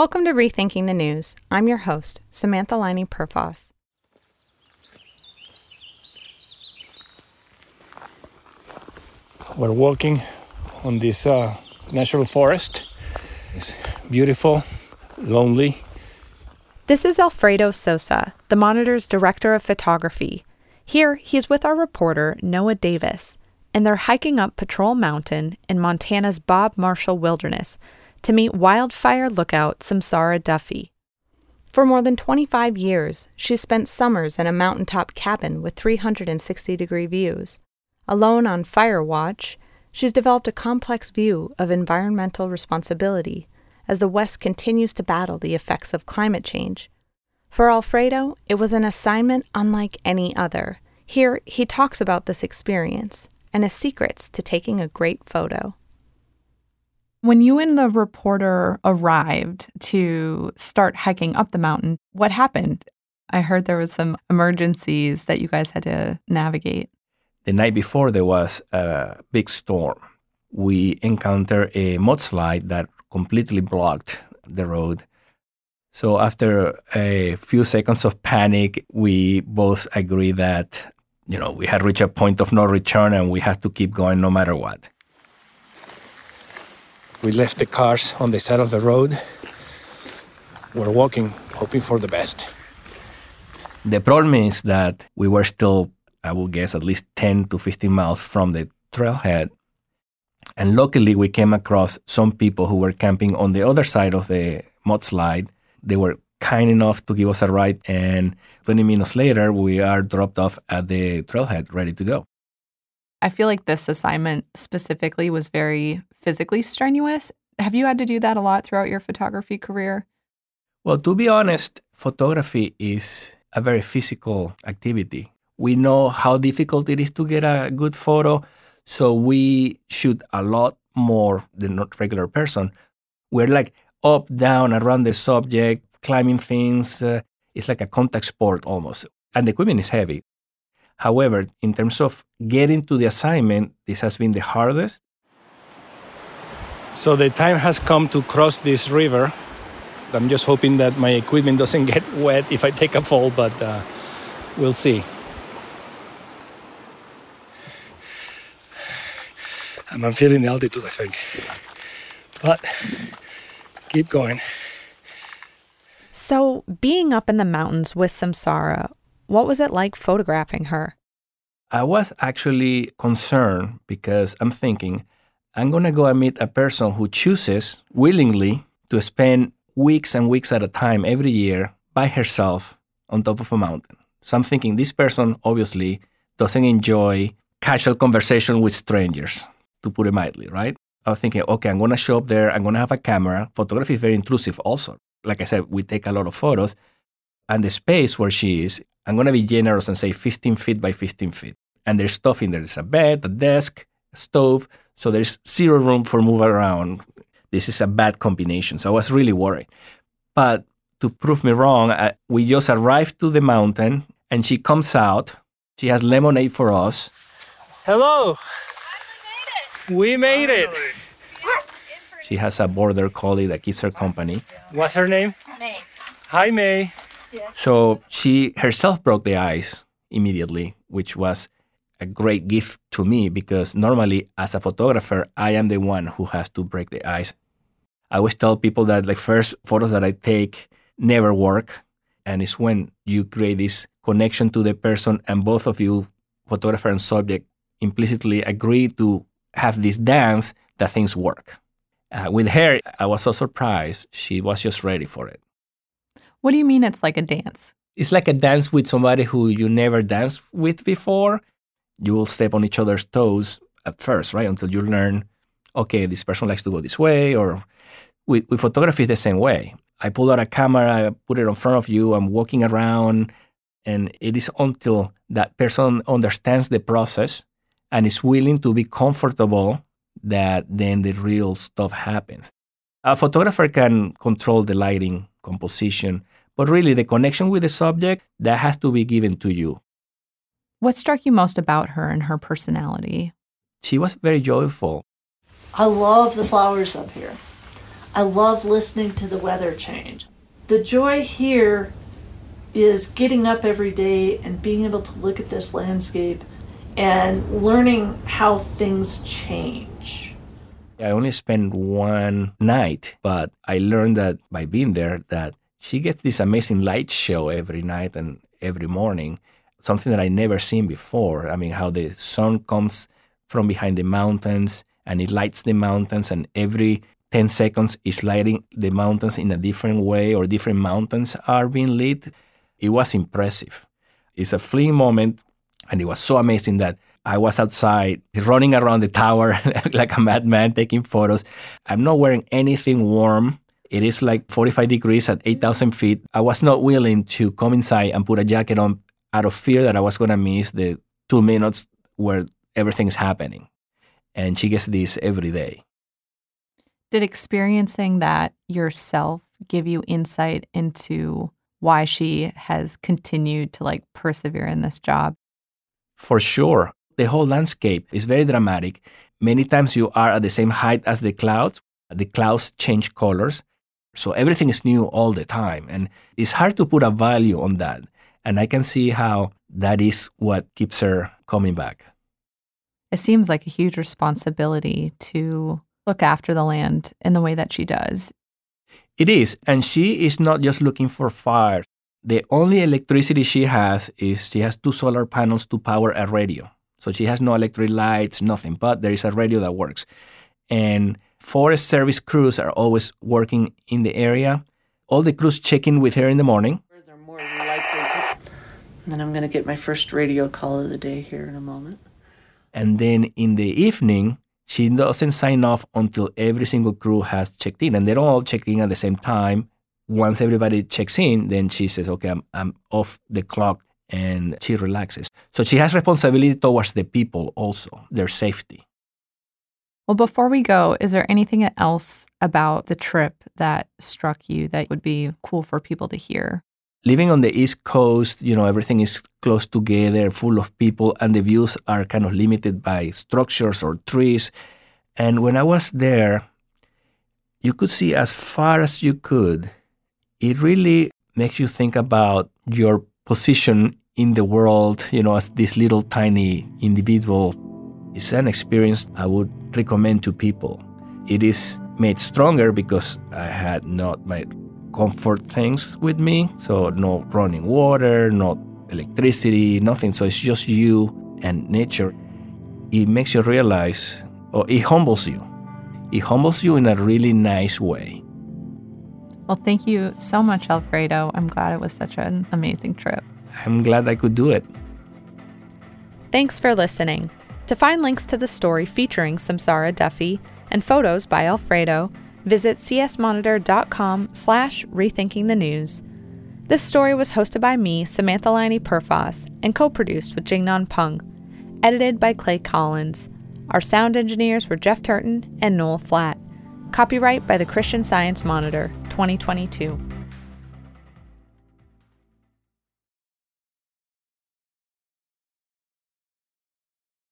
Welcome to Rethinking the News. I'm your host, Samantha Laine Perfas. We're walking on this uh, natural forest. It's beautiful, lonely. This is Alfredo Sosa, the Monitor's director of photography. Here, he's with our reporter, Noah Davis, and they're hiking up Patrol Mountain in Montana's Bob Marshall Wilderness to meet wildfire lookout Samsara Duffy. For more than 25 years, she spent summers in a mountaintop cabin with 360 degree views. Alone on fire watch, she's developed a complex view of environmental responsibility as the West continues to battle the effects of climate change. For Alfredo, it was an assignment unlike any other. Here, he talks about this experience and his secrets to taking a great photo. When you and the reporter arrived to start hiking up the mountain, what happened? I heard there was some emergencies that you guys had to navigate. The night before there was a big storm. We encountered a mudslide that completely blocked the road. So after a few seconds of panic, we both agreed that you know we had reached a point of no return and we had to keep going no matter what. We left the cars on the side of the road. We're walking, hoping for the best. The problem is that we were still, I would guess, at least 10 to 15 miles from the trailhead. And luckily, we came across some people who were camping on the other side of the mudslide. They were kind enough to give us a ride, and 20 minutes later, we are dropped off at the trailhead, ready to go. I feel like this assignment specifically was very physically strenuous. Have you had to do that a lot throughout your photography career? Well, to be honest, photography is a very physical activity. We know how difficult it is to get a good photo, so we shoot a lot more than a regular person. We're like up, down, around the subject, climbing things. Uh, it's like a contact sport almost. And the equipment is heavy. However, in terms of getting to the assignment, this has been the hardest. So the time has come to cross this river. I'm just hoping that my equipment doesn't get wet if I take a fall, but uh, we'll see. I'm feeling the altitude, I think. But keep going. So, being up in the mountains with Samsara, what was it like photographing her? I was actually concerned because I'm thinking, I'm going to go and meet a person who chooses willingly to spend weeks and weeks at a time every year by herself on top of a mountain. So I'm thinking this person obviously doesn't enjoy casual conversation with strangers, to put it mildly, right? I was thinking, okay, I'm going to show up there. I'm going to have a camera. Photography is very intrusive also. Like I said, we take a lot of photos. And the space where she is I'm going to be generous and say 15 feet by 15 feet. And there's stuff in there. There's a bed, a desk, a stove. So there's zero room for move around. This is a bad combination. So I was really worried. But to prove me wrong, I, we just arrived to the mountain and she comes out. She has lemonade for us. Hello. We made it. She has a border collie that keeps her company. What's her name? May. Hi, May. So she herself broke the ice immediately, which was a great gift to me because normally as a photographer, I am the one who has to break the ice. I always tell people that the first photos that I take never work. And it's when you create this connection to the person and both of you, photographer and subject, implicitly agree to have this dance that things work. Uh, with her, I was so surprised. She was just ready for it. What do you mean it's like a dance? It's like a dance with somebody who you never danced with before. You will step on each other's toes at first, right? Until you learn, okay, this person likes to go this way. Or with, with photography, the same way. I pull out a camera, I put it in front of you, I'm walking around, and it is until that person understands the process and is willing to be comfortable that then the real stuff happens. A photographer can control the lighting, composition, but really the connection with the subject that has to be given to you. What struck you most about her and her personality? She was very joyful. I love the flowers up here. I love listening to the weather change. The joy here is getting up every day and being able to look at this landscape and learning how things change. I only spent one night, but I learned that by being there that she gets this amazing light show every night and every morning, something that I never seen before. I mean, how the sun comes from behind the mountains and it lights the mountains and every 10 seconds is lighting the mountains in a different way or different mountains are being lit. It was impressive. It's a fleeting moment and it was so amazing that I was outside running around the tower like a madman taking photos. I'm not wearing anything warm. It is like 45 degrees at 8,000 feet. I was not willing to come inside and put a jacket on out of fear that I was going to miss the two minutes where everything's happening. And she gets this every day. Did experiencing that yourself give you insight into why she has continued to like persevere in this job? For sure. The whole landscape is very dramatic. Many times you are at the same height as the clouds. The clouds change colors. So everything is new all the time. And it's hard to put a value on that. And I can see how that is what keeps her coming back. It seems like a huge responsibility to look after the land in the way that she does. It is. And she is not just looking for fire. The only electricity she has is she has two solar panels to power a radio. So she has no electric lights, nothing, but there is a radio that works. And Forest Service crews are always working in the area. All the crews check in with her in the morning. They're more likely to. And then I'm going to get my first radio call of the day here in a moment. And then in the evening, she doesn't sign off until every single crew has checked in. And they don't all check in at the same time. Once everybody checks in, then she says, okay, I'm, I'm off the clock and she relaxes. So she has responsibility towards the people also, their safety. Well, before we go, is there anything else about the trip that struck you that would be cool for people to hear? Living on the East Coast, you know, everything is close together, full of people, and the views are kind of limited by structures or trees. And when I was there, you could see as far as you could. It really makes you think about your position in the world, you know, as this little tiny individual it's an experience I would recommend to people. It is made stronger because I had not my comfort things with me. So, no running water, no electricity, nothing. So, it's just you and nature. It makes you realize, or it humbles you. It humbles you in a really nice way. Well, thank you so much, Alfredo. I'm glad it was such an amazing trip. I'm glad I could do it. Thanks for listening. To find links to the story featuring Samsara Duffy and photos by Alfredo, visit csmonitor.com slash rethinking the news. This story was hosted by me, Samantha Laine Perfas, and co-produced with Jingnan Peng, edited by Clay Collins. Our sound engineers were Jeff Turton and Noel Flatt. Copyright by the Christian Science Monitor, 2022.